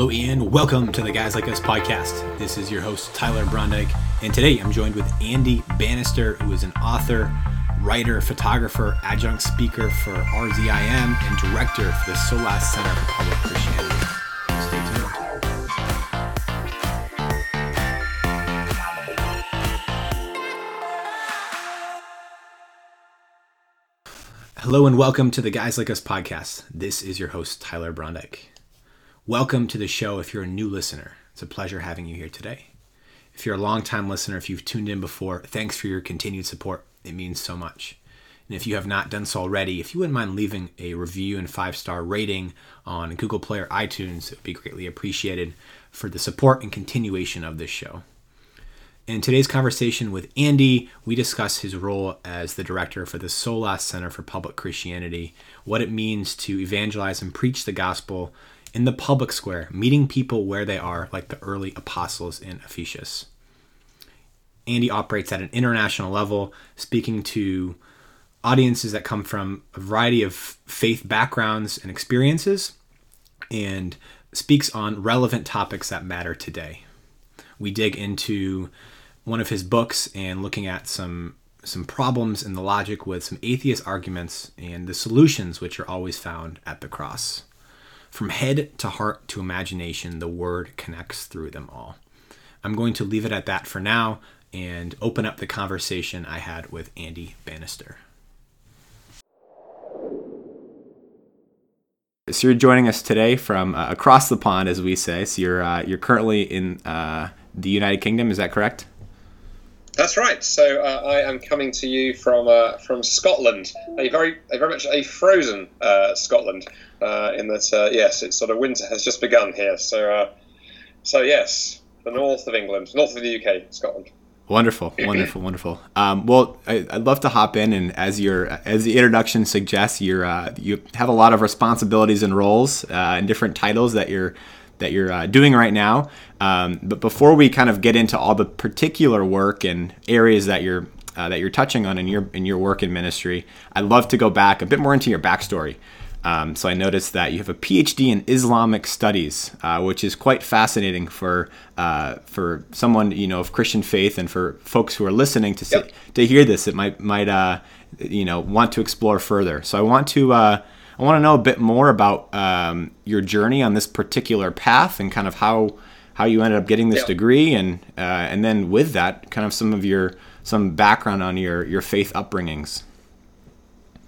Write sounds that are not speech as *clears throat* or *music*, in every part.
Hello, and welcome to the Guys Like Us podcast. This is your host, Tyler Brondike, and today I'm joined with Andy Bannister, who is an author, writer, photographer, adjunct speaker for RZIM, and director for the Solas Center for Public Christianity. Stay tuned. Hello, and welcome to the Guys Like Us podcast. This is your host, Tyler Brondike. Welcome to the show if you're a new listener. It's a pleasure having you here today. If you're a longtime listener, if you've tuned in before, thanks for your continued support. It means so much. And if you have not done so already, if you wouldn't mind leaving a review and five star rating on Google Play or iTunes, it would be greatly appreciated for the support and continuation of this show. In today's conversation with Andy, we discuss his role as the director for the Solas Center for Public Christianity, what it means to evangelize and preach the gospel in the public square, meeting people where they are, like the early apostles in Ephesus. Andy operates at an international level, speaking to audiences that come from a variety of faith backgrounds and experiences, and speaks on relevant topics that matter today. We dig into one of his books and looking at some some problems in the logic with some atheist arguments and the solutions which are always found at the cross. From head to heart to imagination, the word connects through them all. I'm going to leave it at that for now and open up the conversation I had with Andy Bannister. So you're joining us today from uh, across the pond, as we say. So you're uh, you're currently in uh, the United Kingdom. Is that correct? That's right. So uh, I am coming to you from uh, from Scotland, a very a very much a frozen uh, Scotland. Uh, in that, uh, yes, it's sort of winter has just begun here. So, uh, so yes, the north of England, north of the UK, Scotland. Wonderful, *clears throat* wonderful, wonderful. Um, well, I, would love to hop in, and as your as the introduction suggests, you're uh, you have a lot of responsibilities and roles uh, and different titles that you're that you're uh, doing right now. Um, but before we kind of get into all the particular work and areas that you're uh, that you're touching on in your in your work in ministry, I'd love to go back a bit more into your backstory. Um, so I noticed that you have a PhD in Islamic studies, uh, which is quite fascinating for uh, for someone you know of Christian faith and for folks who are listening to Yep. see, to hear this. It might might uh, you know want to explore further. So I want to uh, I want to know a bit more about um, your journey on this particular path and kind of how how you ended up getting this Yeah. degree and uh, and then with that kind of some of your some background on your your faith upbringings.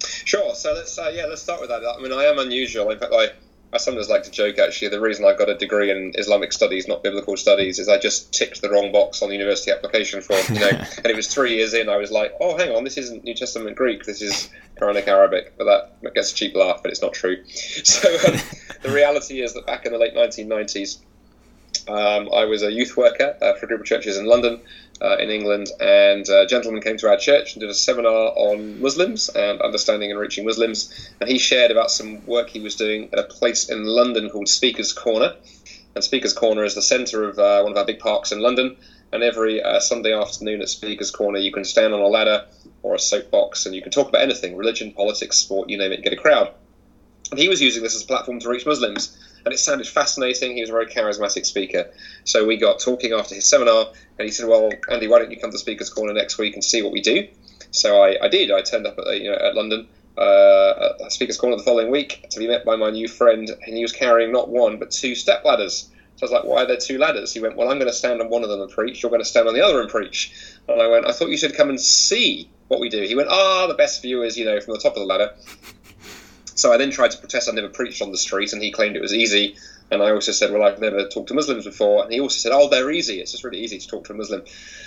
Sure. So let's uh, yeah, let's start with that. I mean, I am unusual. In fact, I I sometimes like to joke actually. The reason I got a degree in Islamic studies, not biblical studies, is I just ticked the wrong box on the university application form. You know, *laughs* and it was three years in. I was like, oh, hang on, this isn't New Testament Greek. This is Quranic Arabic. But that, gets a cheap laugh, but it's not true. *laughs* So um, the reality is that back in the late 1990s. Um, I was a youth worker uh, for a group of churches in London, uh, in England, and a gentleman came to our church and did a seminar on Muslims and understanding and reaching Muslims. And he shared about some work he was doing at a place in London called Speaker's Corner. And Speaker's Corner is the centre of uh, one of our big parks in London. And every uh, Sunday afternoon at Speaker's Corner, you can stand on a ladder or a soapbox and you can talk about anything religion, politics, sport, you name it, get a crowd. And he was using this as a platform to reach Muslims. And it sounded fascinating. He was a very charismatic speaker. So we got talking after his seminar, and he said, Well, Andy, why don't you come to Speaker's Corner next week and see what we do? So I, I did. I turned up at, you know, at London, uh, at Speaker's Corner the following week to be met by my new friend, and he was carrying not one, but two step ladders. So I was like, why are there two ladders? He went, well, I'm going to stand on one of them and preach. You're going to stand on the other and preach. And I went, I thought you should come and see what we do. He went, ah, the best view is, you know, from the top of the ladder. So I then tried to protest I never preached on the street, and he claimed it was easy. And I also said, well, I've never talked to Muslims before. And he also said, oh, they're easy. It's just really easy to talk to a Muslim.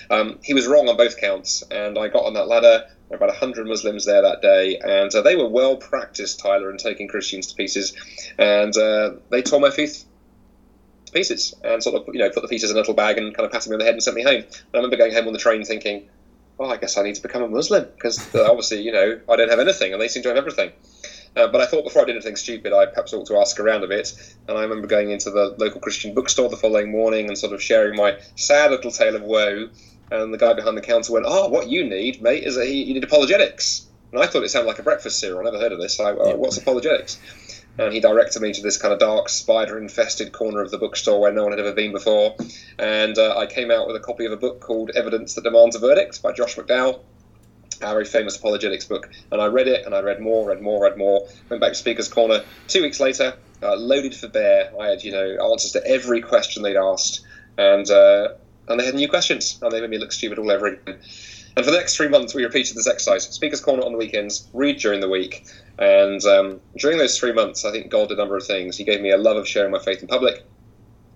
Um, he was wrong on both counts. And I got on that ladder. About 100 Muslims there that day. And uh, they were well practiced, Tyler, in taking Christians to pieces. And uh, they tore my feet to pieces and sort of, you know, put the pieces in a little bag and kind of patted me on the head and sent me home. And I remember going home on the train thinking, oh, I guess I need to become a Muslim because uh, obviously, you know, I don't have anything and they seem to have everything. Uh, but I thought before I did anything stupid, I perhaps ought to ask around a bit. And I remember going into the local Christian bookstore the following morning and sort of sharing my sad little tale of woe. And the guy behind the counter went, "Oh, what you need, mate, is a, you need apologetics." And I thought it sounded like a breakfast cereal. I never heard of this. I, uh, what's apologetics? and he directed me to this kind of dark spider-infested corner of the bookstore where no one had ever been before. And uh, I came out with a copy of a book called Evidence That Demands a Verdict by Josh McDowell, a very famous apologetics book. And I read it, and I read more, read more, read more. Went back to Speaker's Corner two weeks later, uh, loaded for bear. I had, you know, answers to every question they'd asked, and uh, and they had new questions, and they made me look stupid all over again. And for the next three months, we repeated this exercise: Speaker's Corner on the weekends, read during the week. And um, during those three months, I think God did a number of things. He gave me a love of sharing my faith in public,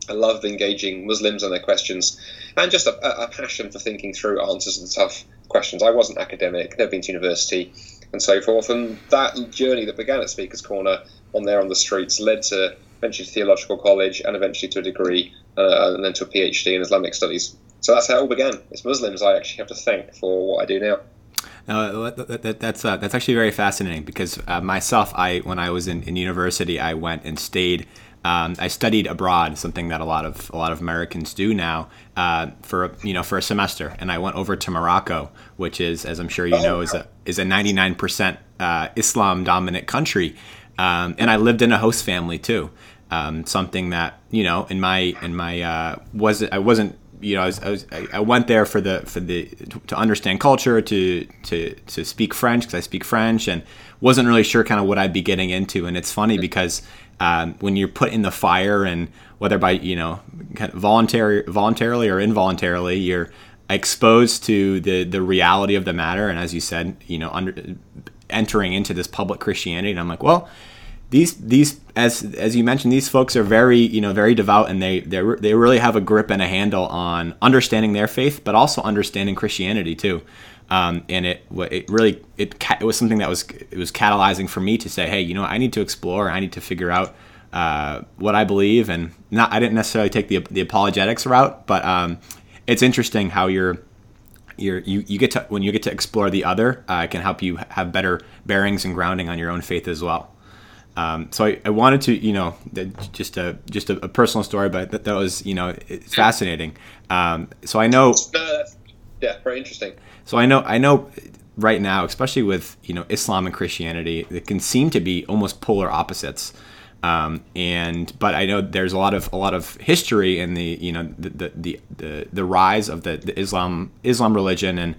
a love of engaging Muslims and their questions, and just a, a passion for thinking through answers to tough questions. I wasn't academic, never been to university, and so forth. And that journey that began at Speaker's Corner on there on the streets led to eventually to theological college and eventually to a degree uh, and then to a PhD in Islamic studies. So that's how it all began. It's Muslims I actually have to thank for what I do now. No, that, that, that's uh, that's actually very fascinating because uh, myself, I when I was in, in university, I went and stayed. Um, I studied abroad, something that a lot of a lot of Americans do now uh, for you know for a semester, and I went over to Morocco, which is, as I'm sure you know, is a is a 99% uh, Islam dominant country, um, and I lived in a host family too. Um, something that you know in my in my uh, was I wasn't you know, I, was, I, was, I, went there for the for the to understand culture, to to to speak French because I speak French, and wasn't really sure kind of what I'd be getting into. And it's funny because um, when you're put in the fire, and whether by you know voluntary voluntarily or involuntarily, you're exposed to the the reality of the matter. And as you said, you know, under entering into this public Christianity, and I'm like, well these these as as you mentioned these folks are very you know very devout and they they they really have a grip and a handle on understanding their faith but also understanding Christianity too um, and it it really it it was something that was it was catalyzing for me to say hey you know I need to explore I need to figure out uh, what I believe and not I didn't necessarily take the the apologetics route but um, it's interesting how you're you're, you you get to when you get to explore the other uh, it can help you have better bearings and grounding on your own faith as well. Um, so I, I, wanted to, you know, just a just a, a personal story, but that, that, was, you know, it's fascinating. Um, so I know. No, yeah, very interesting. So I know, I know, right now, especially with you know Islam and Christianity, it can seem to be almost polar opposites. Um, and but I know there's a lot of a lot of history in the you know the the the, the, rise of the, the Islam Islam religion and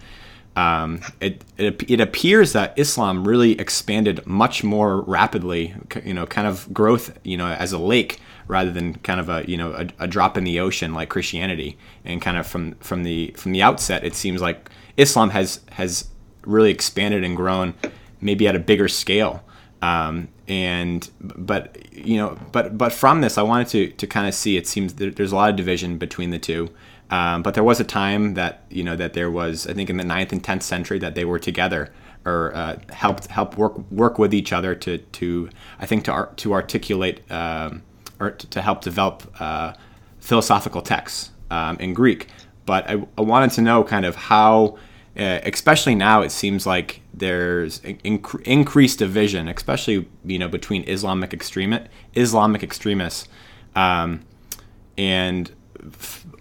um, it, it, it appears that Islam really expanded much more rapidly, you know, kind of growth, you know, as a lake rather than kind of a you know a, a, drop in the ocean like Christianity. And kind of from from the from the outset, it seems like Islam has has really expanded and grown, maybe at a bigger scale. Um, and but you know but but from this, I wanted to to kind of see. It seems there's a lot of division between the two. Um, but there was a time that you know that there was, I think, in the 9th and tenth century, that they were together or uh, helped help work work with each other to to I think to to articulate um, or to, help develop uh, philosophical texts um, in Greek. But I, I, wanted to know kind of how, uh, especially now, it seems like there's inc- increased division, especially you know between Islamic extremist Islamic extremists um, and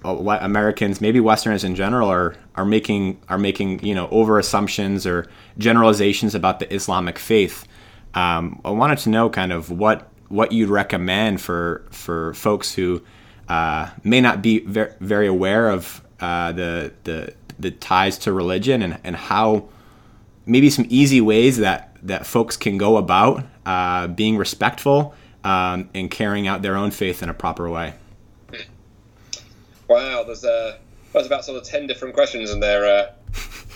Americans, maybe Westerners in general, are are making are making you know over assumptions or generalizations about the Islamic faith. Um, I wanted to know kind of what what you'd recommend for for folks who uh, may not be ver- very aware of uh, the the the ties to religion and, and how maybe some easy ways that that folks can go about uh, being respectful um, and carrying out their own faith in a proper way. Wow, there's uh, there's about sort of ten different questions in there, uh,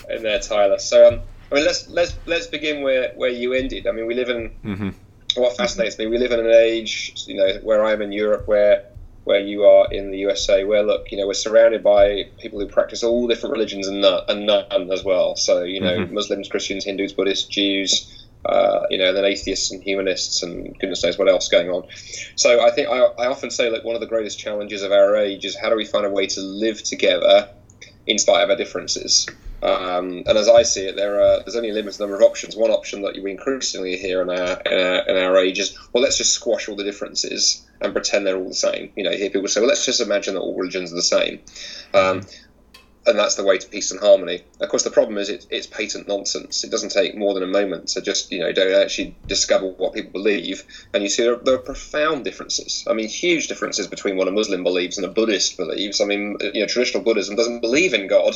in there, Tyler. So um, I mean, let's let's let's begin where where you ended. I mean, we live in mm-hmm. What fascinates me. We live in an age, you know, where I'm in Europe, where where you are in the USA, where look, you know, we're surrounded by people who practice all different religions and none, and none as well. So you know, mm-hmm. Muslims, Christians, Hindus, Buddhists, Jews uh, you know, then atheists and humanists and goodness knows what else going on. So I think I, I often say that one of the greatest challenges of our age is how do we find a way to live together in spite of our differences. Um, and as I see it, there are there's only a limited number of options. One option that we increasingly hear in our, in our, in our age is, well, let's just squash all the differences and pretend they're all the same. You know, hear people say, well, let's just imagine that all religions are the same. Um, and that's the way to peace and harmony. Of course, the problem is it, it's patent nonsense. It doesn't take more than a moment to just you know don't actually discover what people believe, and you see there, there, are profound differences. I mean, huge differences between what a Muslim believes and a Buddhist believes. I mean, you know, traditional Buddhism doesn't believe in God.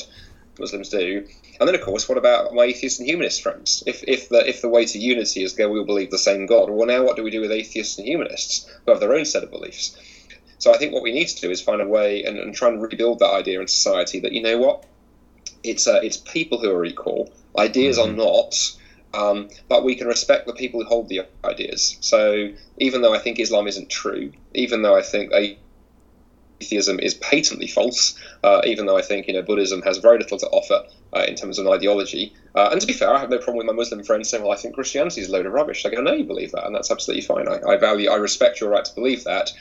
Muslims do. And then, of course, what about my atheist and humanist friends? If, if the if the way to unity is go, we all believe the same God. Well, now what do we do with atheists and humanists who have their own set of beliefs? So I think what we need to do is find a way and, and try and rebuild that idea in society that you know what, it's uh, it's people who are equal. Ideas mm-hmm. are not. Um, but we can respect the people who hold the ideas. So even though I think Islam isn't true, even though I think atheism is patently false, uh, even though I think you know Buddhism has very little to offer uh, in terms of an ideology. Uh, and to be fair, I have no problem with my Muslim friends saying, "Well, I think Christianity is a load of rubbish." I go, "No, you believe that, and that's absolutely fine. I, I value, I respect your right to believe that."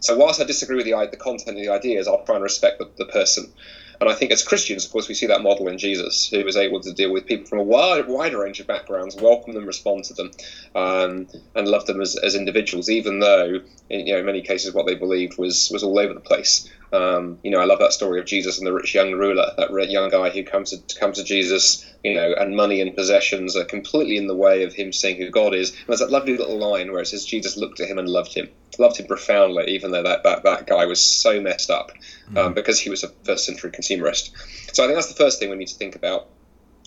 So whilst I disagree with the, the content of the ideas, I'll try and respect the, the person. And I think as Christians, of course, we see that model in Jesus, who was able to deal with people from a wide, wider range of backgrounds, welcome them, respond to them, um, and love them as, as individuals, even though, in, you know, in many cases, what they believed was was all over the place. Um, you know, I love that story of Jesus and the rich young ruler, that young guy who comes to comes to Jesus, you know, and money and possessions are completely in the way of him seeing who God is. And there's that lovely little line where it says Jesus looked at him and loved him, loved him profoundly, even though that that, that guy was so messed up um, mm. because he was a first century consumerist. So I think that's the first thing we need to think about.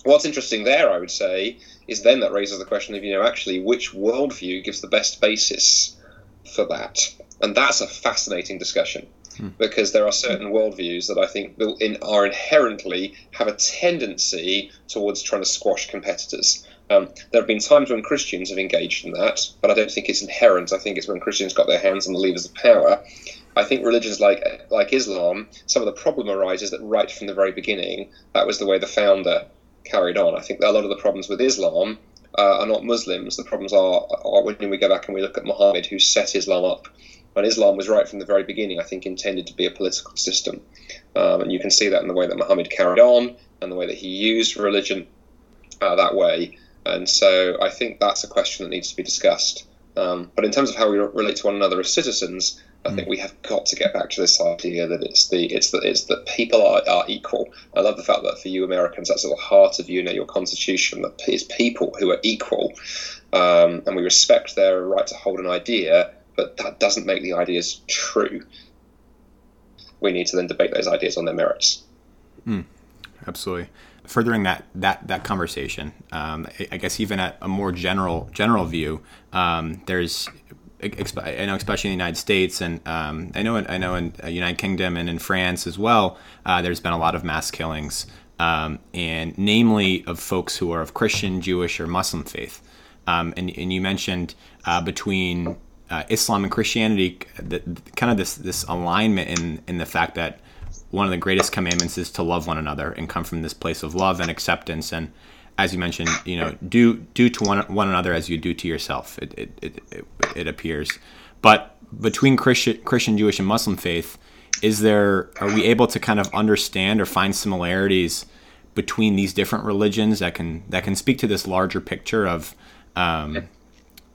What's interesting there, I would say, is then that raises the question of, you know, actually which worldview gives the best basis for that? And that's a fascinating discussion hmm. because there are certain worldviews that I think in, are inherently have a tendency towards trying to squash competitors. Um, there have been times when Christians have engaged in that, but I don't think it's inherent. I think it's when Christians got their hands on the levers of power I think religions like like Islam, some of the problem arises that right from the very beginning, that was the way the founder carried on. I think a lot of the problems with Islam uh, are not Muslims. The problems are, are when we go back and we look at Muhammad, who set Islam up. And Islam was right from the very beginning, I think, intended to be a political system. Um, and you can see that in the way that Muhammad carried on and the way that he used religion uh, that way. And so I think that's a question that needs to be discussed. Um, but in terms of how we relate to one another as citizens, I think we have got to get back to this idea that it's the it's that it's that people are, are equal. I love the fact that for you Americans, that's at the heart of you know your constitution that it's people who are equal, um, and we respect their right to hold an idea, but that doesn't make the ideas true. We need to then debate those ideas on their merits. Mm, absolutely. Furthering that that that conversation, um, I guess even at a more general general view, um, there's I know, especially in the United States, and um, I know, in, I know in the United Kingdom and in France as well. Uh, there's been a lot of mass killings, um, and namely of folks who are of Christian, Jewish, or Muslim faith. Um, and, and, you mentioned uh, between uh, Islam and Christianity, the, kind of this this alignment in in the fact that one of the greatest commandments is to love one another and come from this place of love and acceptance. And as you mentioned, you know, do do to one one another as you do to yourself. It it, it, it, it appears, but between Christian Christian, Jewish, and Muslim faith, is there are we able to kind of understand or find similarities between these different religions that can that can speak to this larger picture of um,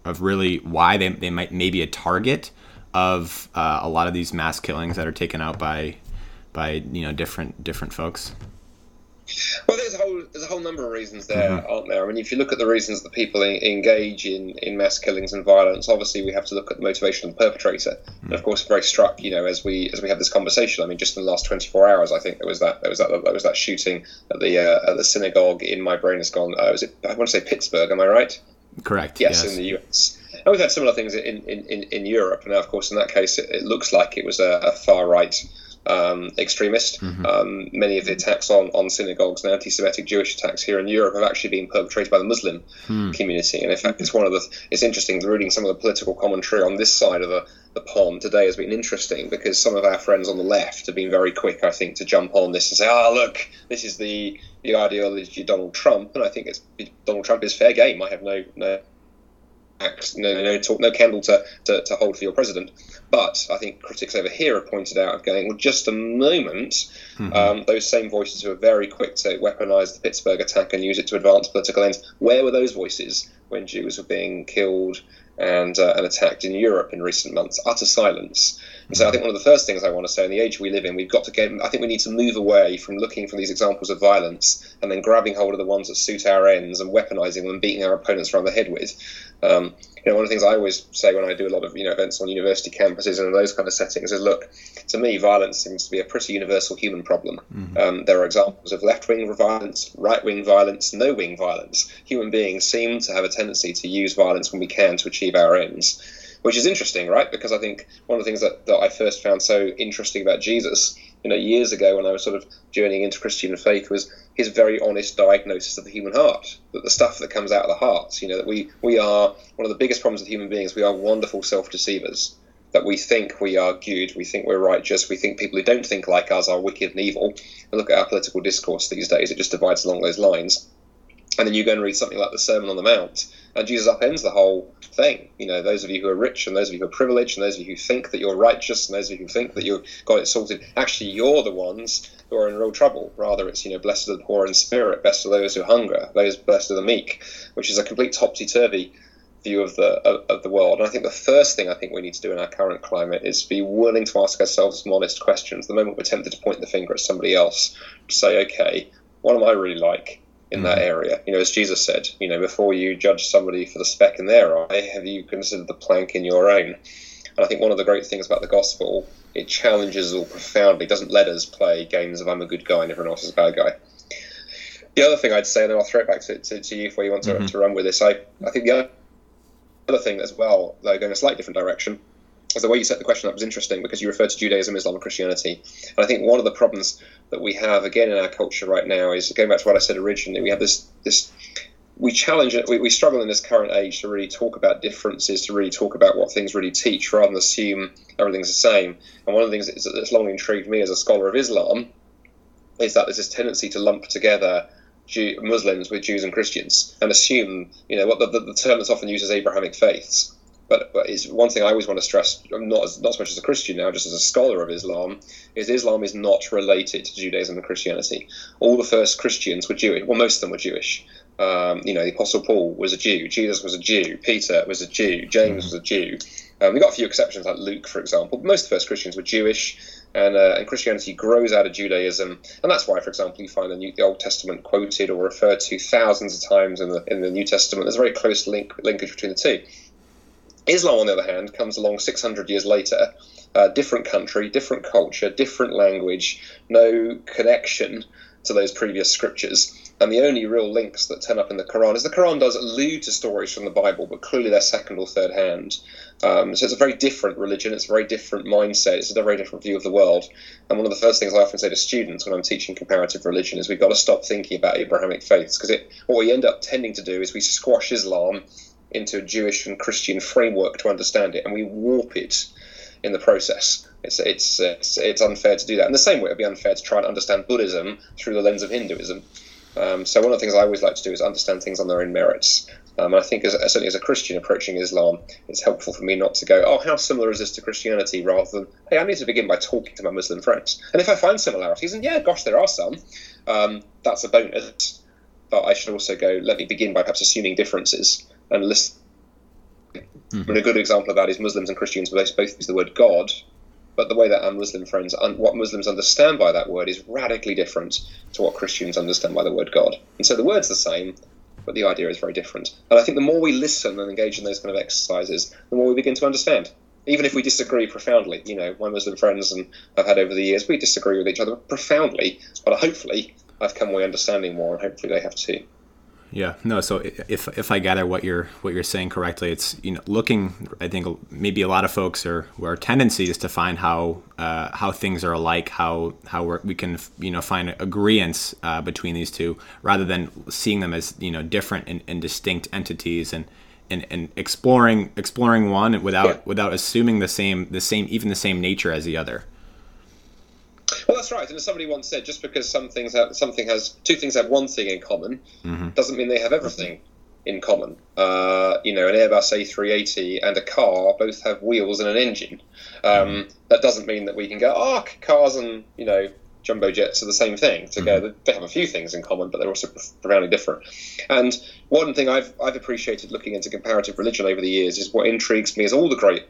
of really why they, they might maybe a target of uh, a lot of these mass killings that are taken out by by you know different different folks. Well, there's a whole there's a whole number of reasons there, mm-hmm. aren't there? I mean, if you look at the reasons that people engage in, in mass killings and violence, obviously we have to look at the motivation of the perpetrator. Mm-hmm. And of course, very struck, you know, as we as we have this conversation. I mean, just in the last 24 hours, I think there was that there was that there was that shooting at the uh, at the synagogue in my brain has gone. Uh, was it? I want to say Pittsburgh. Am I right? Correct. Yes, yes. in the US. And we've had similar things in, in, in, in Europe. Now, of course, in that case, it, it looks like it was a, a far right um, extremist. Mm-hmm. Um, many of the attacks on, on synagogues and anti-Semitic Jewish attacks here in Europe have actually been perpetrated by the Muslim mm. community. And in fact, it's one of the it's interesting reading some of the political commentary on this side of the, the pond today has been interesting because some of our friends on the left have been very quick, I think, to jump on this and say, "Ah, oh, look, this is the the ideology of Donald Trump," and I think it's Donald Trump is fair game. I have no no no, no, talk, no candle to, to, to, hold for your president. But I think critics over here have pointed out of going, well, just a moment, mm-hmm. um, those same voices who are very quick to weaponize the Pittsburgh attack and use it to advance political ends, where were those voices when Jews were being killed and, uh, and attacked in Europe in recent months? Utter silence. So I think one of the first things I want to say in the age we live in, we've got to get, I think we need to move away from looking for these examples of violence and then grabbing hold of the ones that suit our ends and weaponizing them and beating our opponents around the head with. Um, you know, one of the things I always say when I do a lot of you know events on university campuses and those kind of settings is, look, to me, violence seems to be a pretty universal human problem. Mm-hmm. Um, there are examples of left-wing violence, right-wing violence, no-wing violence. Human beings seem to have a tendency to use violence when we can to achieve our ends which is interesting, right? Because I think one of the things that, that I first found so interesting about Jesus, you know, years ago when I was sort of journeying into Christian faith was his very honest diagnosis of the human heart, that the stuff that comes out of the hearts, you know, that we, we are, one of the biggest problems with human beings, we are wonderful self-deceivers that we think we are good, we think we're righteous, we think people who don't think like us are wicked and evil. And look at our political discourse these days; it just divides along those lines. And then you go and read something like the Sermon on the Mount, and Jesus upends the whole thing. You know, those of you who are rich and those of you who are privileged and those of you who think that you're righteous and those of you who think that you've got it sorted, actually you're the ones who are in real trouble. Rather, it's, you know, blessed are the poor in spirit, blessed are those who hunger, those blessed are the meek, which is a complete topsy-turvy view of the of, of, the world. And I think the first thing I think we need to do in our current climate is be willing to ask ourselves some honest questions. The moment we're tempted to point the finger at somebody else, to say, okay, what am I really like? In that area. You know, as Jesus said, you know, before you judge somebody for the speck in their eye, have you considered the plank in your own? And I think one of the great things about the gospel, it challenges us all profoundly. It doesn't let us play games of I'm a good guy and everyone else is a bad guy. The other thing I'd say, and then I'll throw it back to, to, to you if you want to, mm-hmm. to run with this, I, I think the other thing as well, though going a slightly different direction, the way you set the question up was interesting because you referred to Judaism, Islam, and Christianity. And I think one of the problems that we have again in our culture right now is going back to what I said originally. We have this this we challenge it. We, we struggle in this current age to really talk about differences, to really talk about what things really teach, rather than assume everything's the same. And one of the things that's long intrigued me as a scholar of Islam is that there's this tendency to lump together Jew, Muslims with Jews and Christians and assume, you know, what the, the, the term that's often used is Abrahamic faiths but, but is one thing I always want to stress, not as, not so much as a Christian now, just as a scholar of Islam, is Islam is not related to Judaism and Christianity. All the first Christians were Jewish. Well, most of them were Jewish. Um, you know, the Apostle Paul was a Jew. Jesus was a Jew. Peter was a Jew. James was a Jew. Um, we got a few exceptions like Luke, for example. But most of the first Christians were Jewish, and, uh, and Christianity grows out of Judaism, and that's why, for example, you find the, New, the Old Testament quoted or referred to thousands of times in the in the New Testament. There's a very close link linkage between the two. Islam, on the other hand, comes along 600 years later. Uh, different country, different culture, different language, no connection to those previous scriptures. And the only real links that turn up in the Quran is the Quran does allude to stories from the Bible, but clearly they're second or third hand. Um, so it's a very different religion, it's a very different mindset, it's a very different view of the world. And one of the first things I often say to students when I'm teaching comparative religion is we've got to stop thinking about Abrahamic faiths, because what we end up tending to do is we squash Islam into a Jewish and Christian framework to understand it, and we warp it in the process. It's, it's, it's, it's unfair to do that. In the same way, it would be unfair to try and understand Buddhism through the lens of Hinduism. Um, so one of the things I always like to do is understand things on their own merits. Um, I think, as, certainly as a Christian approaching Islam, it's helpful for me not to go, oh, how similar is this to Christianity, rather than, hey, I need to begin by talking to my Muslim friends. And if I find similarities, and yeah, gosh, there are some, um, that's a bonus. But I should also go, let me begin by perhaps assuming differences and listen. Mm-hmm. And a good example of that is Muslims and Christians both use the word God, but the way that our Muslim friends, un- what Muslims understand by that word, is radically different to what Christians understand by the word God. And so the word's the same, but the idea is very different. And I think the more we listen and engage in those kind of exercises, the more we begin to understand. Even if we disagree profoundly, you know, my Muslim friends and I've had over the years, we disagree with each other profoundly, but hopefully I've come away understanding more, and hopefully they have too. Yeah, no. So if if I gather what you're what you're saying correctly, it's you know looking. I think maybe a lot of folks are our tendency is to find how uh, how things are alike, how how we can you know find agreements uh, between these two, rather than seeing them as you know different and, and distinct entities and. And, and exploring exploring one without yeah. without assuming the same the same even the same nature as the other. Well, that's right. And as somebody once said, just because some things have, something has two things have one thing in common, mm-hmm. doesn't mean they have everything in common. Uh, you know, an Airbus A380 and a car both have wheels and an engine. Um, mm-hmm. That doesn't mean that we can go, oh, cars and you know jumbo jets are the same thing. To mm-hmm. go, they have a few things in common, but they're also profoundly different. And one thing I've I've appreciated looking into comparative religion over the years is what intrigues me is all the great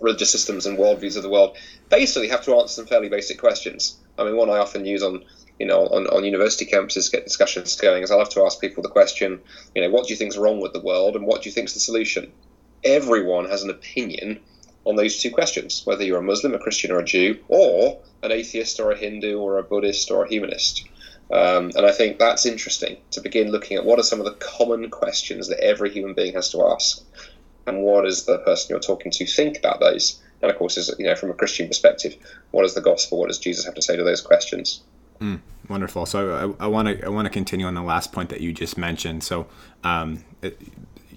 religious systems and worldviews of the world basically have to answer some fairly basic questions. I mean, one I often use on you know on, on university campuses get discussions going is I love to ask people the question, you know, what do you think is wrong with the world and what do you think is the solution? Everyone has an opinion on those two questions, whether you're a Muslim, a Christian, or a Jew, or an atheist, or a Hindu, or a Buddhist, or a humanist. Um, and I think that's interesting to begin looking at what are some of the common questions that every human being has to ask, and what does the person you're talking to think about those? And of course, is you know from a Christian perspective, what is the gospel? What does Jesus have to say to those questions? Mm, wonderful. So I want to I want to continue on the last point that you just mentioned. So um, it,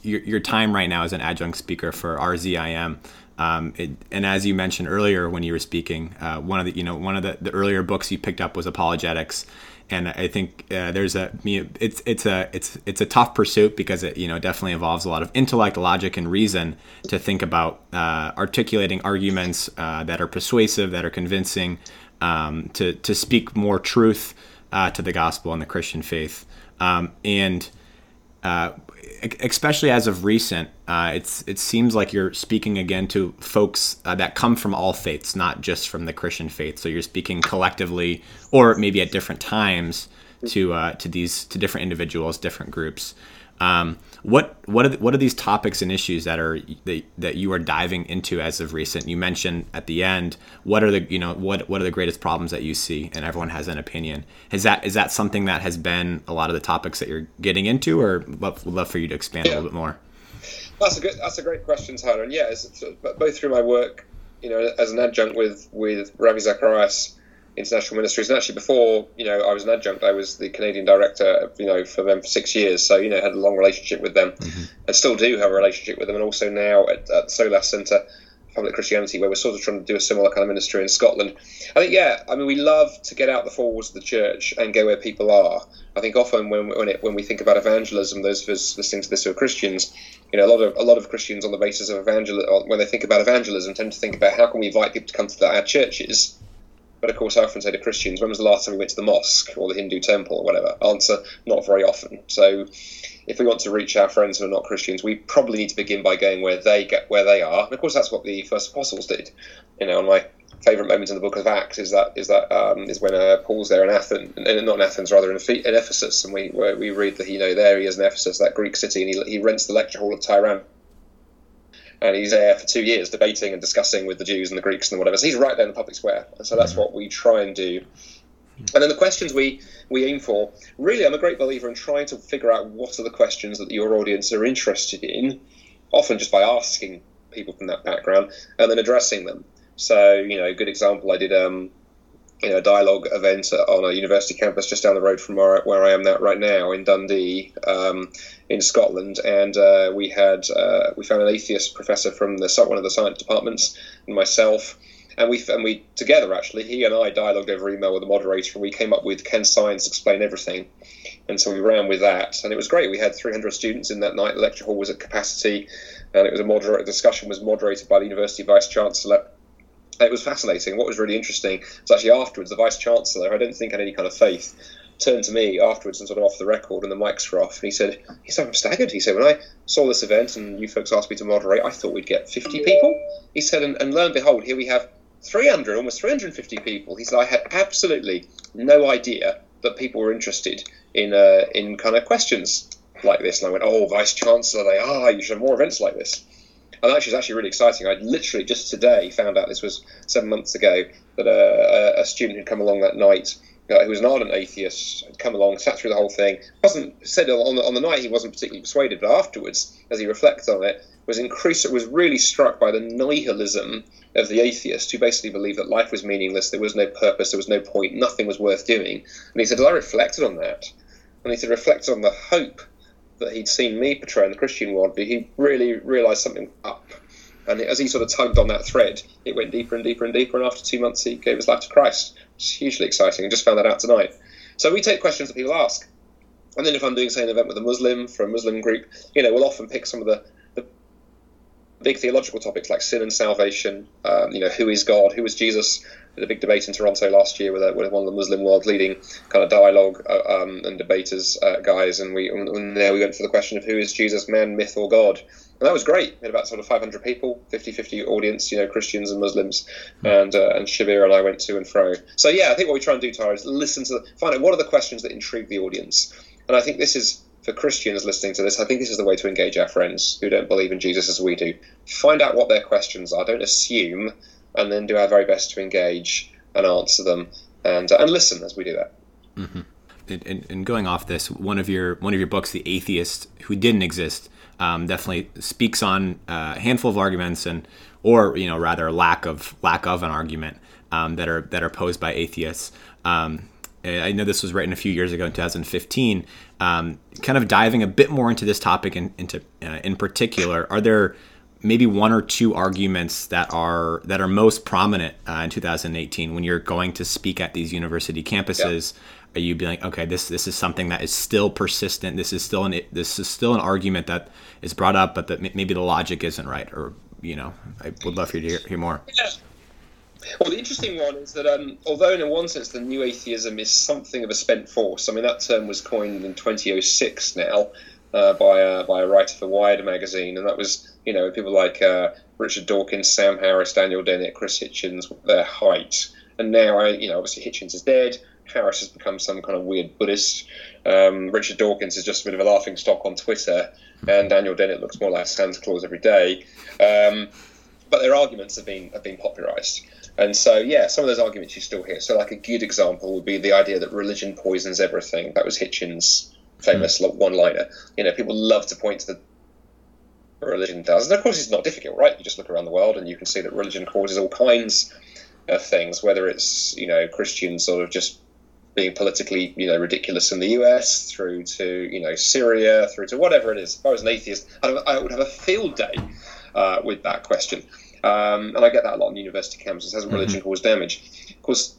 your, your time right now as an adjunct speaker for RZIM. Um, it, and as you mentioned earlier when you were speaking, uh, one of the you know one of the, the earlier books you picked up was apologetics, and I think uh, there's a it's it's a it's it's a tough pursuit because it you know definitely involves a lot of intellect, logic, and reason to think about uh, articulating arguments uh, that are persuasive, that are convincing, um, to to speak more truth uh, to the gospel and the Christian faith, um, and uh, especially as of recent, uh, it's it seems like you're speaking again to folks uh, that come from all faiths, not just from the Christian faith. So you're speaking collectively, or maybe at different times, to uh, to these to different individuals, different groups. Um, what what are what are these topics and issues that are that, that you are diving into as of recent? You mentioned at the end what are the you know what what are the greatest problems that you see, and everyone has an opinion. Is that is that something that has been a lot of the topics that you're getting into, or would love for you to expand yeah. a little bit more? That's a good that's a great question, Tyler. And yeah, both through my work, you know, as an adjunct with with Ravi Zacharias international ministries. And actually, before you know, I was an adjunct. I was the Canadian director, you know, for them for six years. So you know, had a long relationship with them, mm-hmm. and still do have a relationship with them. And also now at, at Solas Centre Public Christianity, where we're sort of trying to do a similar kind of ministry in Scotland. I think, yeah, I mean, we love to get out the four walls of the church and go where people are. I think often when when, it, when we think about evangelism, those of us listening to this who are Christians, you know, a lot of a lot of Christians on the basis of evangelism, when they think about evangelism, tend to think about how can we invite people to come to our churches but of course, I often say to Christians, when was the last time we went to the mosque or the Hindu temple or whatever? Answer, not very often. So if we want to reach our friends who are not Christians, we probably need to begin by going where they get where they are. And of course, that's what the first apostles did. You know, and my favourite moment in the book of Acts is that is that um, is when uh, Paul's there in Athens, not in Athens, rather in, Ephesus, and we we read that you know there he is in Ephesus, that Greek city, and he, he rents the lecture hall of Tyrannus and he's there for two years debating and discussing with the Jews and the Greeks and whatever. So he's right there in the public square, and so that's mm-hmm. what we try and do. And then the questions we we aim for, really, I'm a great believer in trying to figure out what are the questions that your audience are interested in, often just by asking people from that background and then addressing them. So, you know, a good example, I did um, you know, a dialogue event on a university campus just down the road from where, where I am now, right now in Dundee, um, in Scotland, and uh, we had uh, we found an atheist professor from the one of the science departments, and myself, and we and we together actually he and I dialogued over email with the moderator, and we came up with can science explain everything, and so we ran with that, and it was great. We had 300 students in that night. The lecture hall was at capacity, and it was a moderate discussion was moderated by the university vice chancellor it was fascinating. What was really interesting was actually afterwards, the vice chancellor, who I don't think had any kind of faith, turned to me afterwards and sort of off the record, and the mics were off, and he said, "He said I'm staggered." He said, "When I saw this event and you folks asked me to moderate, I thought we'd get 50 people." He said, and, and lo and behold, here we have 300, almost 350 people. He said, "I had absolutely no idea that people were interested in uh, in kind of questions like this." And I went, "Oh, vice chancellor, they are. You should have more events like this." And actually it's actually really exciting. I literally just today found out this was seven months ago that a, a student had come along that night uh, who was an ardent atheist had come along, sat through the whole thing. wasn't said on the, on the night he wasn't particularly persuaded, but afterwards, as he reflects on it, was increased. Was really struck by the nihilism of the atheist who basically believed that life was meaningless, there was no purpose, there was no point, nothing was worth doing. And he said, well, I reflected on that, and he said, reflected on the hope that he'd seen me portray in the Christian world, worldview, he really realised something up. And as he sort of tugged on that thread, it went deeper and deeper and deeper. And after two months, he gave his life to Christ. It's hugely exciting. I just found that out tonight. So we take questions that people ask. And then if I'm doing, say, an event with a Muslim for a Muslim group, you know, we'll often pick some of the, the big theological topics like sin and salvation, um, you know, who is God, who is Jesus, A big debate in Toronto last year with, a, with one of the Muslim world leading kind of dialogue uh, um, and debaters uh, guys, and we and there we went for the question of who is Jesus, man, myth, or God. And that was great. We had about sort of 500 people, 50-50 audience, you know, Christians and Muslims, and uh, and Shabir and I went to and fro. So yeah, I think what we try and do, Tara, is listen to the, find out what are the questions that intrigue the audience, and I think this is for Christians listening to this, I think this is the way to engage our friends who don't believe in Jesus as we do. Find out what their questions are. Don't assume, and then do our very best to engage and answer them, and uh, and listen as we do that. Mm-hmm. And, and, going off this, one of your one of your books, "The Atheist Who Didn't Exist," um, definitely speaks on a handful of arguments and, or you know, rather lack of lack of an argument um, that are that are posed by atheists. Um, I know this was written a few years ago in 2015. Um, kind of diving a bit more into this topic in, into uh, in particular, are there maybe one or two arguments that are that are most prominent uh, in 2018 when you're going to speak at these university campuses? Are you being like, okay, this this is something that is still persistent. This is still an this is still an argument that is brought up, but that maybe the logic isn't right, or you know, I would love for you to hear, hear more. Yeah. Well, the interesting one is that um, although in one sense the new atheism is something of a spent force, I mean that term was coined in 2006 now uh, by a, by a writer for Wired magazine, and that was you know people like uh, Richard Dawkins, Sam Harris, Daniel Dennett, Chris Hitchens, their height, and now I you know obviously Hitchens is dead. Harris has become some kind of weird Buddhist. Um, Richard Dawkins is just a bit of a laughing stock on Twitter, and Daniel Dennett looks more like Santa Claus every day. Um, but their arguments have been have been popularised. And so, yeah, some of those arguments you still hear. So, like a good example would be the idea that religion poisons everything. That was Hitchens' famous mm. one-liner. You know, people love to point to the religion does, and of course, it's not difficult, right? You just look around the world and you can see that religion causes all kinds of things. Whether it's you know Christians sort of just being politically you know ridiculous in the US, through to you know Syria, through to whatever it is. If I was an atheist, I would have a field day uh, with that question. Um, and I get that a lot on university campuses. Hasn't religion mm-hmm. caused damage? Of course,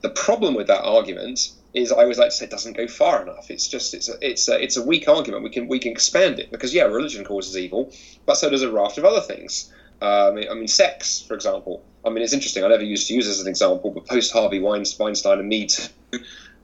the problem with that argument is I always like to say it doesn't go far enough. It's just it's a, it's a, it's a weak argument. We can we can expand it because yeah, religion causes evil, but so does a raft of other things. Um, I mean, sex, for example. I mean, it's interesting. I never used to use this as an example, but post Harvey Weinstein and Me Too,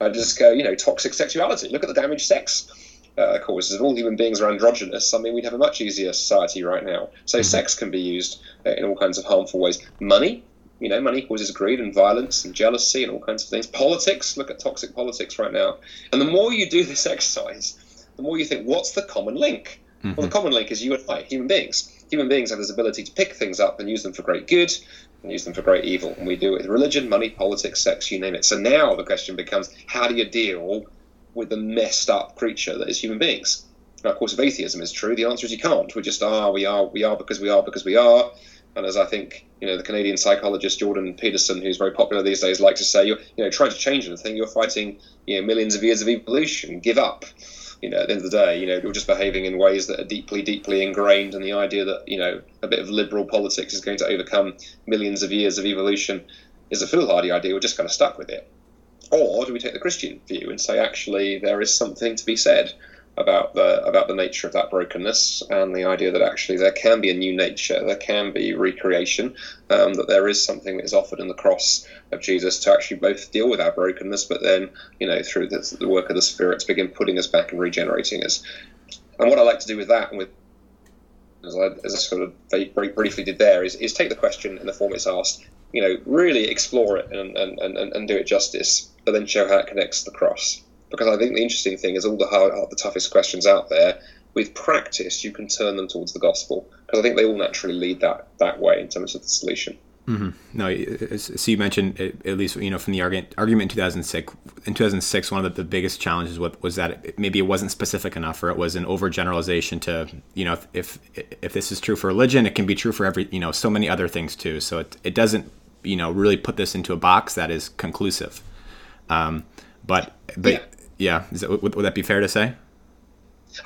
I just go, you know, toxic sexuality. Look at the damage sex uh, causes. If all human beings are androgynous, I mean, we'd have a much easier society right now. So mm-hmm. sex can be used uh, in all kinds of harmful ways. Money, you know, money causes greed and violence and jealousy and all kinds of things. Politics, look at toxic politics right now. And the more you do this *laughs* exercise, the more you think, what's the common link? Mm-hmm. Well, the mm-hmm. common link is you and I, human beings. Human beings have this ability to pick things up and use them for great good and use them for great evil. And we do it with religion, money, politics, sex, you name it. So now the question becomes, how do you deal with the messed up creature that is human beings. Now, of course, if atheism is true, the answer is you can't. We just are, we are, we are because we are because we are. And as I think, you know, the Canadian psychologist Jordan Peterson, who's very popular these days, likes to say, you know, trying to change anything, you're fighting, you know, millions of years of evolution. Give up. You know, at the end of the day, you know, you're just behaving in ways that are deeply, deeply ingrained, and the idea that you know a bit of liberal politics is going to overcome millions of years of evolution is a foolhardy idea. We're just kind of stuck with it. Or do we take the Christian view and say actually there is something to be said about the about the nature of that brokenness and the idea that actually there can be a new nature, there can be recreation, um, that there is something that is offered in the cross of Jesus to actually both deal with our brokenness, but then you know through the, the work of the Spirit to begin putting us back and regenerating us. And what I like to do with that and with as I, as I sort of very, briefly did there, is, is take the question in the form it's asked, you know, really explore it and, and, and, and do it justice, but then show how it connects to the cross. Because I think the interesting thing is all the hard, the toughest questions out there, with practice, you can turn them towards the gospel. Because I think they all naturally lead that, that way in terms of the solution. Mm-hmm. No, so you mentioned at least you know from the argument argument in 2006. In 2006, one of the, the biggest challenges was, was that it, maybe it wasn't specific enough, or it was an overgeneralization to you know if if this is true for religion, it can be true for every you know so many other things too. So it it doesn't you know really put this into a box that is conclusive. Um, but but yeah, yeah that, would, would that be fair to say?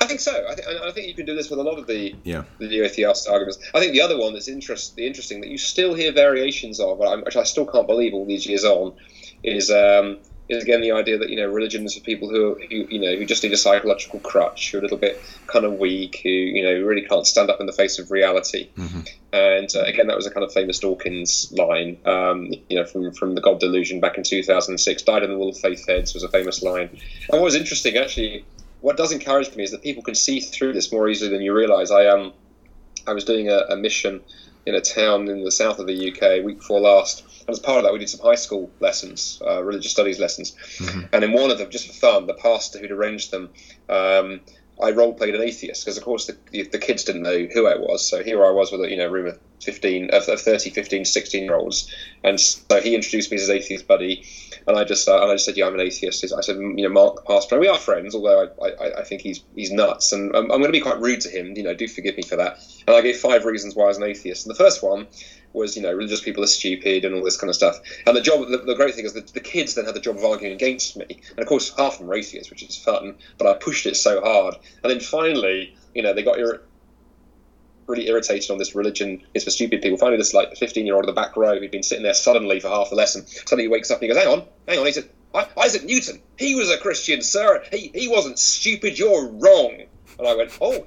I think so. I, th- I, think you can do this with a lot of the yeah. the new atheist arguments. I think the other one that's interest, the interesting that you still hear variations of, which I still can't believe all these years on, is um, is again the idea that you know religion is for people who, who you know who just need a psychological crutch, who are a little bit kind of weak, who you know really can't stand up in the face of reality. Mm-hmm. And uh, again, that was a kind of famous Dawkins line, um, you know, from from the God Delusion back in 2006. Dyed in the Wool of Faith Heads was a famous line. And what was interesting, actually, what does encourage me is that people can see through this more easily than you realise. I um, I was doing a, a mission in a town in the south of the UK week before last and as part of that, we did some high school lessons, uh, religious studies lessons. Mm-hmm. And in one of them, just for fun, the pastor who'd arranged them, um, I role played an atheist because, of course, the, the, the, kids didn't know who I was. So here I was with a you know room of 15, of, of 30, 15, 16 year olds, and so he introduced me as his atheist buddy, and I just uh, and I just said, yeah, I'm an atheist. I said, you know, Mark pastor, and we are friends, although I, I, I think he's he's nuts, and I'm, I'm going to be quite rude to him. You know, do forgive me for that. And I gave five reasons why I was an atheist. And the first one was you know religious people are stupid and all this kind of stuff. And the job, the, the great thing is that the kids then had the job of arguing against me, and of course half of them were atheists, which is fun. But I pushed it so hard, and then finally, you know, they got ir- really irritated on this religion is for stupid people. Finally, this like 15 year old in the back row who'd been sitting there suddenly for half the lesson, suddenly he wakes up and he goes, "Hang on, hang on," he said. Isaac Newton, he was a Christian, sir. He, he wasn't stupid. You're wrong. And I went, oh,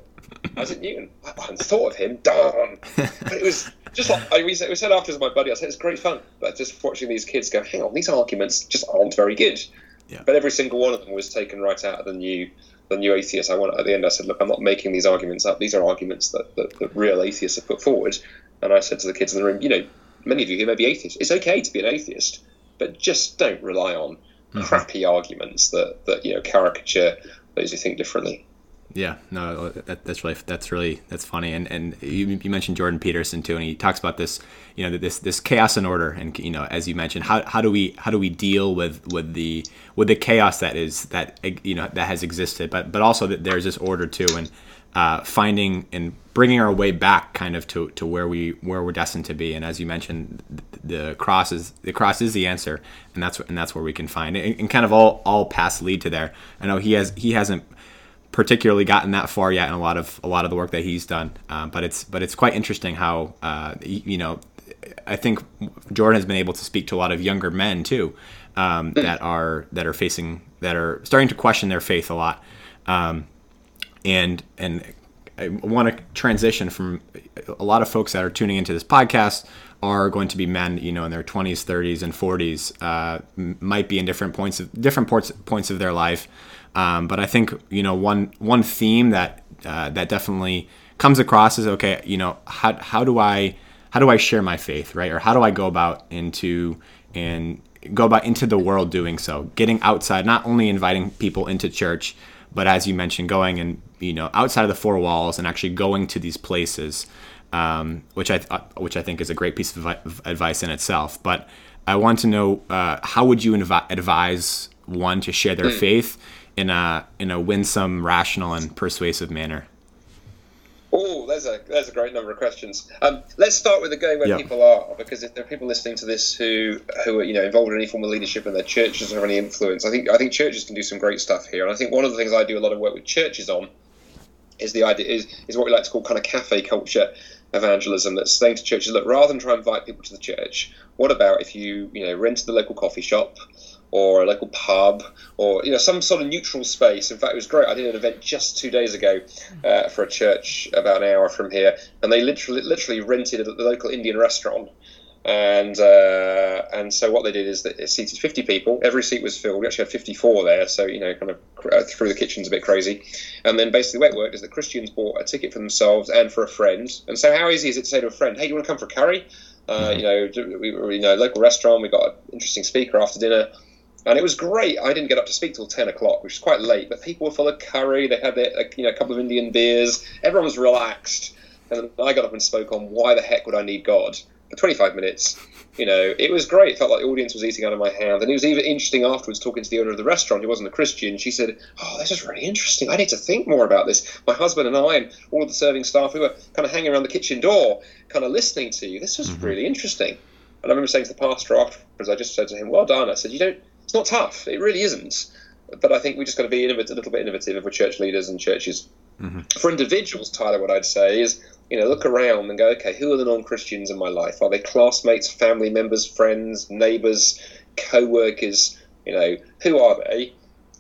Isaac Newton. I hadn't thought of him. Darn. But it was just like I, we, said, we said after my buddy, I said it's great fun, but just watching these kids go, hang on, these arguments just aren't very good. Yeah. But every single one of them was taken right out of the new the new atheist I want at the end. I said, look, I'm not making these arguments up. These are arguments that, that, that real atheists have put forward. And I said to the kids in the room, you know, many of you here may be atheists. It's okay to be an atheist, but just don't rely on mm-hmm. crappy arguments that that you know caricature those who think differently. Yeah, no, that, that's really that's really that's funny, and and you, you, mentioned Jordan Peterson too, and he talks about this, you know, this this chaos and order, and you know, as you mentioned, how, how do we how do we deal with with the with the chaos that is that you know that has existed, but but also that there's this order too, and uh, finding and bringing our way back kind of to, to where we where we're destined to be, and as you mentioned, the cross is the cross is the answer, and that's and that's where we can find it, and kind of all all paths lead to there. I know he has he hasn't particularly gotten that far yet in a lot of a lot of the work that he's done. Uh, but it's but it's quite interesting how uh, you know I think Jordan has been able to speak to a lot of younger men too um, hmm. that are that are facing that are starting to question their faith a lot. Um, and and I want to transition from a lot of folks that are tuning into this podcast are going to be men, you know, in their 20s, 30s, and 40s, uh, might be in different points of different points points of their life. Um, but I think you know one one theme that uh, that definitely comes across is okay. You know how how do I how do I share my faith, right? Or how do I go about into and go about into the world doing so, getting outside, not only inviting people into church, but as you mentioned, going and you know outside of the four walls and actually going to these places, um, which I uh, which I think is a great piece of advice in itself. But I want to know uh, how would you inv- advise one to share their mm. faith in a in a winsome, rational, and persuasive manner? Oh, there's a there's a great number of questions. Um, let's start with the going where yep. people are, because if there are people listening to this who who are you know involved in any form of leadership in their churches or have any influence, I think I think churches can do some great stuff here. And I think one of the things I do a lot of work with churches on is the idea is is what we like to call kind of cafe culture evangelism. That's saying to churches, look, rather than try and invite people to the church, what about if you you know rent the local coffee shop or a local pub or you know some sort of neutral space. In fact, it was great. I did an event just two days ago uh, for a church about an hour from here, and they literally literally rented the local Indian restaurant. And uh, and so what they did is that it seated 50 people. Every seat was filled. We actually had 54 there, so you know, kind of uh, through the kitchen's a bit crazy. And then basically the way it worked is that Christians bought a ticket for themselves and for a friend. And so how easy is it to say to a friend, "Hey, do you want to come for curry?" Uh, mm-hmm. you know, we, we, you know, local restaurant. We got an interesting speaker after dinner and it was great. I didn't get up to speak till ten o'clock, which is quite late. But people were full of curry. They had their, you know a couple of Indian beers. Everyone was relaxed, and I got up and spoke on why the heck would I need God for 25 minutes. You know, it was great. It felt like the audience was eating out of my hand, and it was even interesting afterwards talking to the owner of the restaurant, who wasn't a Christian. She said, "Oh, this is really interesting. I need to think more about this." My husband and I, and all of the serving staff, we were kind of hanging around the kitchen door, kind of listening to you. This was mm-hmm. really interesting. And I remember saying to the pastor afterwards, I just said to him, "Well done." I said, "You don't." It's not tough. It really isn't. But I think we just got to be innovative, a little bit innovative if we're church leaders and churches. Mm-hmm. For individuals, Tyler, what I'd say is, you know, look around and go, okay, who are the non-Christians in my life? Are they classmates, family members, friends, neighbours, co-workers? You know, who are they?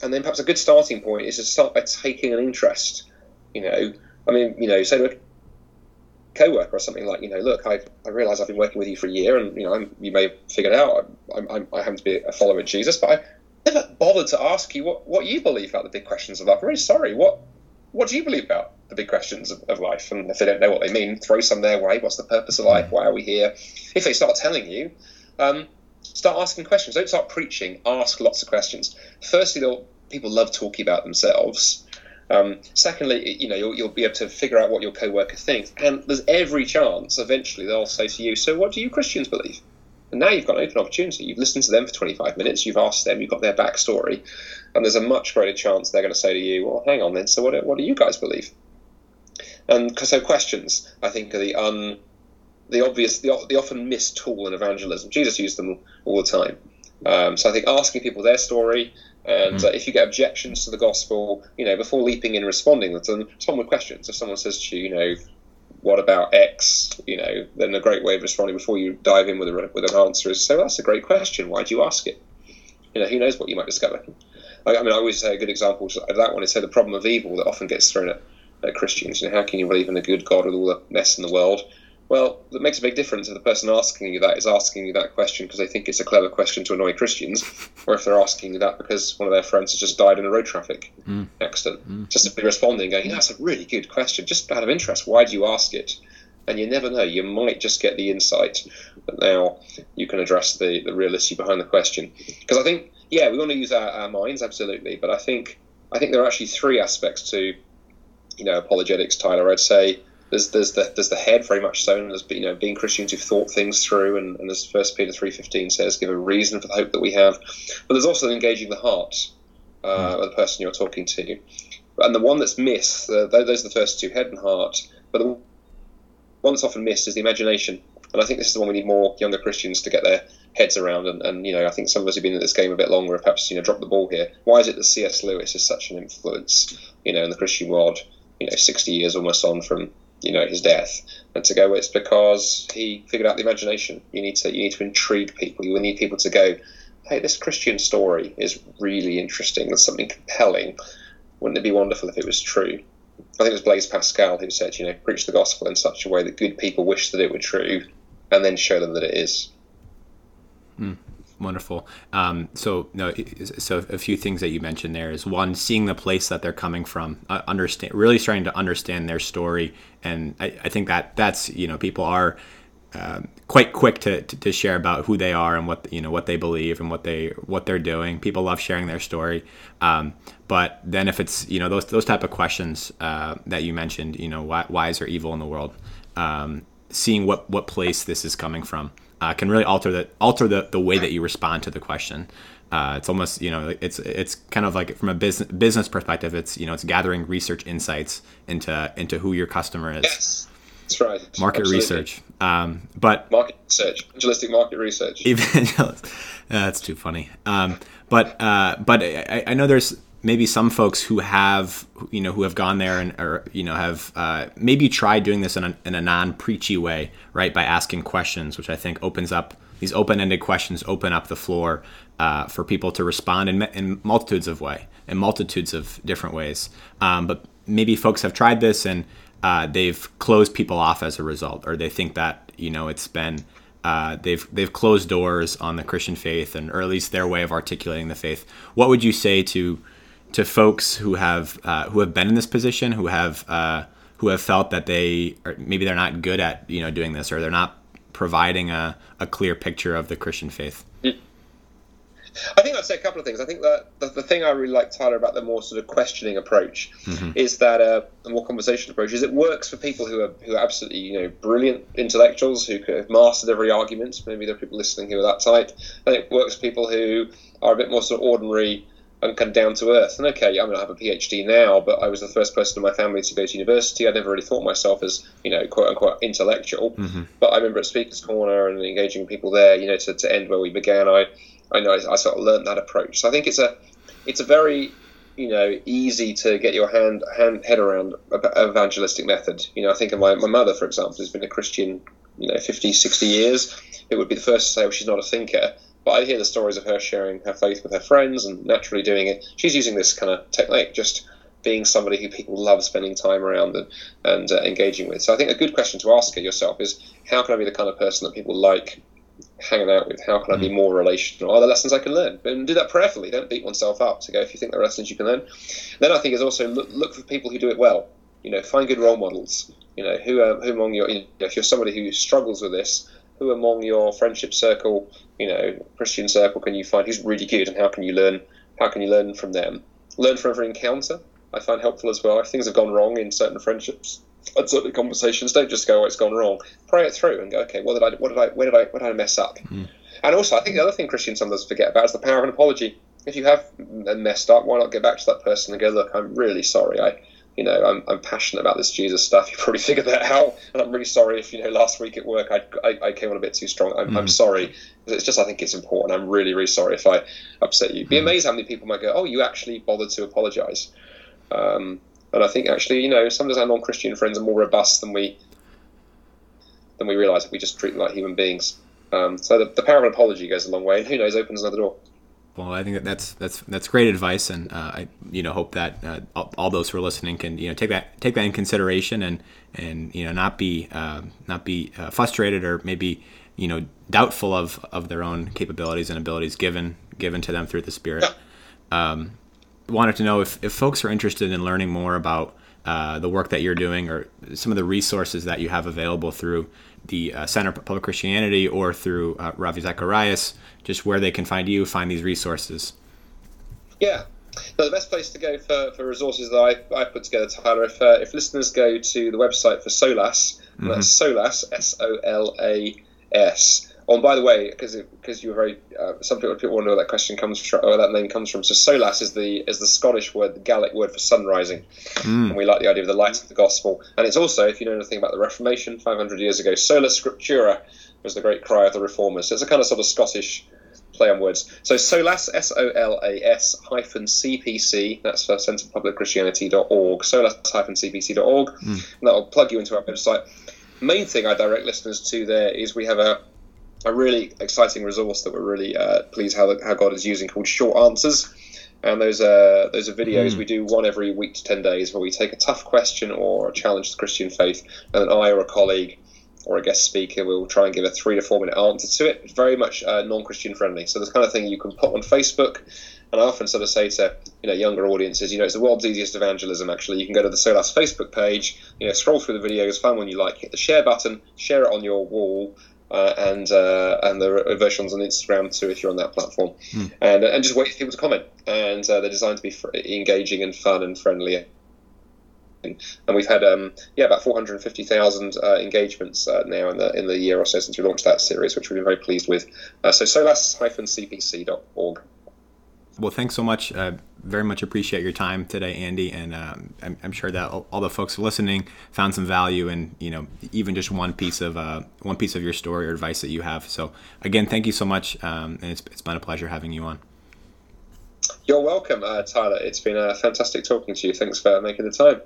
And then perhaps a good starting point is to start by taking an interest. You know, I mean, you know, say a co-worker or something like, you know, look, I, I realize I've been working with you for a year, and you know, I'm, you may have figured out I'm, I'm, I happen to be a follower of Jesus, but I never bothered to ask you what, what you believe about the big questions of life. I'm really sorry. What what do you believe about the big questions of, of, life? And if they don't know what they mean, throw some their way. What's the purpose of life? Why are we here? If they start telling you, um, start asking questions. Don't start preaching. Ask lots of questions. Firstly, people love talking about themselves. Um, secondly, you know, you'll, you'll, be able to figure out what your co-worker thinks, and there's every chance eventually they'll say to you, "So, what do you Christians believe?" And now you've got an open opportunity. You've listened to them for 25 minutes. You've asked them. You've got their backstory, and there's a much greater chance they're going to say to you, "Well, hang on then. So, what, what do you guys believe?" And so, questions I think are the un, the obvious, the, the often missed tool in evangelism. Jesus used them all the time. Um, so I think asking people their story, and mm. uh, if you get objections to the gospel, you know, before leaping in and responding to them, respond with questions. If someone says to you, you know, what about X? You know, then a great way of responding before you dive in with a, with an answer is so that's a great question. Why do you ask it? You know, who knows what you might discover. I, I mean, I always say a good example of that one is say the problem of evil that often gets thrown at, at Christians. You know, how can you believe in a good God with all the mess in the world? Well, it makes a big difference if the person asking you that is asking you that question because they think it's a clever question to annoy Christians, or if they're asking you that because one of their friends has just died in a road traffic mm. accident. Mm. Just simply responding, going, "That's a really good question, just out of interest. Why do you ask it?" And you never know, you might just get the insight that now you can address the, the real issue behind the question. Because I think, yeah, we want to use our, our minds, absolutely, but I think I think there are actually three aspects to, you know, apologetics, Tyler. I'd say there's there's the there's the head very much so, and there's you know being Christians who've thought things through, and, and as First Peter three fifteen says, give a reason for the hope that we have. But there's also engaging the heart uh, mm. of the person you're talking to, and the one that's missed. Uh, those are the first two, head and heart. But the one that's often missed is the imagination, and I think this is the one we need more younger Christians to get their heads around. And, and you know, I think some of us have been in this game a bit longer, have perhaps you know dropped the ball here. Why is it that C.S. Lewis is such an influence, you know, in the Christian world? You know, sixty years almost on from you know his death, and to go it's because he figured out the imagination. You need to you need to intrigue people. You need people to go, hey, this Christian story is really interesting. There's something compelling. Wouldn't it be wonderful if it was true? I think it was Blaise Pascal who said, you know, preach the gospel in such a way that good people wish that it were true, and then show them that it is. Hmm. Wonderful. Um, so, no, so a few things that you mentioned there is one, seeing the place that they're coming from, uh, understand, really starting to understand their story, and I, I think that that's you know people are uh, quite quick to, to, to, share about who they are and what you know what they believe and what they what they're doing. People love sharing their story. Um, but then if it's you know those those type of questions uh, that you mentioned, you know why, why is there evil in the world? Um, seeing what what place this is coming from uh, can really alter the alter the, the way that you respond to the question. Uh, it's almost you know it's it's kind of like from a business business perspective. It's you know it's gathering research insights into into who your customer is. Yes. That's right. Market Absolutely. research. Um, but market research, evangelistic market research. *laughs* Evangelist. *laughs* that's too funny. Um, but uh, but I, I, know there's maybe some folks who have you know who have gone there and or you know have uh, maybe tried doing this in a, in a non-preachy way right by asking questions which i think opens up these open-ended questions open up the floor uh, for people to respond in, in multitudes of way in multitudes of different ways um, but maybe folks have tried this and uh, they've closed people off as a result or they think that you know it's been uh, they've they've closed doors on the Christian faith and or at least their way of articulating the faith. What would you say to to folks who have uh, who have been in this position, who have uh, who have felt that they are, maybe they're not good at you know doing this, or they're not providing a, a clear picture of the Christian faith. I think I'd say a couple of things. I think that the, the thing I really like Tyler about the more sort of questioning approach mm-hmm. is that uh, a more conversational approach is it works for people who are who are absolutely you know brilliant intellectuals who could have mastered every argument. Maybe there are people listening who are that type. And it works for people who are a bit more sort of ordinary and kind of down to earth. And okay, I mean, I have a PhD now, but I was the first person in my family to go to university. I never really thought myself as, you know, quote unquote intellectual. Mm-hmm. But I remember at Speaker's Corner and engaging people there, you know, to, to end where we began, I, I know I, I sort of learned that approach. So I think it's a, it's a very, you know, easy to get your hand, hand head around evangelistic method. You know, I think of my, my mother, for example, who's been a Christian, you know, 50, 60 years. It would be the first to say, well, she's not a thinker But I hear the stories of her sharing her faith with her friends and naturally doing it. She's using this kind of technique, just being somebody who people love spending time around and, and uh, engaging with. So I think a good question to ask yourself is how can I be the kind of person that people like hanging out with? How can I be mm. more relational? Are there lessons I can learn? And do that prayerfully. Don't beat oneself up to go if you think there are lessons you can learn. Then I think is also look, look for people who do it well. You know, find good role models. You know, who, who among your, you know, if you're somebody who struggles with this, who among your friendship circle, you know, Christian circle, can you find who's really good, and how can you learn? How can you learn from them? Learn from every encounter. I find helpful as well. If things have gone wrong in certain friendships, and *laughs* certain conversations, don't just go, "Oh, it's gone wrong." Pray it through and go, "Okay, what did I? What did I? Where did I? Where did I mess up?" Mm. And also, I think the other thing Christians sometimes forget about is the power of an apology. If you have messed up, why not get back to that person and go, "Look, I'm really sorry. I you know, I'm, I'm passionate about this Jesus stuff. *laughs* You probably figured that out, and I'm really sorry if you know last week at work I, I, I came on a bit too strong. I'm, mm. I'm, sorry. It's just I think it's important. I'm really really sorry if I upset you. Be mm. amazed how many people might go, oh, you actually bothered to apologise. Um, and I think actually, you know, sometimes our non-Christian friends are more robust than we than we realise if we just treat them like human beings. Um, so the, the power of an apology goes a long way, and who knows, opens another door. Well, I think that that's that's that's great advice, and uh, I you know hope that uh, all those who are listening can you know take that take that in consideration and and you know not be uh, not be uh, frustrated or maybe you know doubtful of of their own capabilities and abilities given given to them through the Spirit. Um, wanted to know if if folks are interested in learning more about uh, the work that you're doing or some of the resources that you have available through the uh, Center for Public Christianity or through uh, Ravi Zacharias, just where they can find you, find these resources. Yeah. No, the best place to go for, for resources that I, I put together, Tyler, if, uh, if listeners go to the website for SOLAS, mm-hmm. that's SOLAS, S O L A S, Oh, and by the way, because because you were very, uh, some people, people wonder where that question comes from, or that name comes from. So solas is the is the Scottish word, the Gaelic word for sun rising, mm. and we like the idea of the light of the gospel. And it's also, if you know anything about the Reformation, 500 years ago, sola scriptura was the great cry of the reformers. So it's a kind of sort of Scottish play on words. So solas, S O L A S hyphen CPC, that's for centrepublicchristianity.org, solas hyphen CPC.org, mm. and that'll plug you into our website. Main thing I direct listeners to there is we have a a really exciting resource that we're really uh, pleased how, how God is using called Short Answers. And those are those are videos mm. we do one every week to ten days where we take a tough question or a challenge to the Christian faith, and then I or a colleague or a guest speaker will try and give a three to four minute answer to it. It's very much uh, non-Christian friendly. So the kind of thing you can put on Facebook. And I often sort of say to you know younger audiences, you know, it's the world's easiest evangelism. Actually, you can go to the Solas Facebook page, you know, scroll through the videos, find one you like, hit the share button, share it on your wall, uh, and uh, and the versions on Instagram too if you're on that platform, mm. and and just wait for people to comment. And uh, they're designed to be fr- engaging and fun and friendly. And we've had um, yeah about 450,000 uh, engagements uh, now in the in the year or so since we launched that series, which we've been very pleased with. Uh, so solas-cpc.org. Well, thanks so much. Uh, very much appreciate your time today, Andy, and um, I'm, I'm, sure that all, the folks listening found some value in you know even just one piece of uh, one piece of your story or advice that you have. So again, thank you so much, um, and it's, it's been a pleasure having you on. You're welcome, uh, Tyler. It's been uh, fantastic talking to you. Thanks for making the time.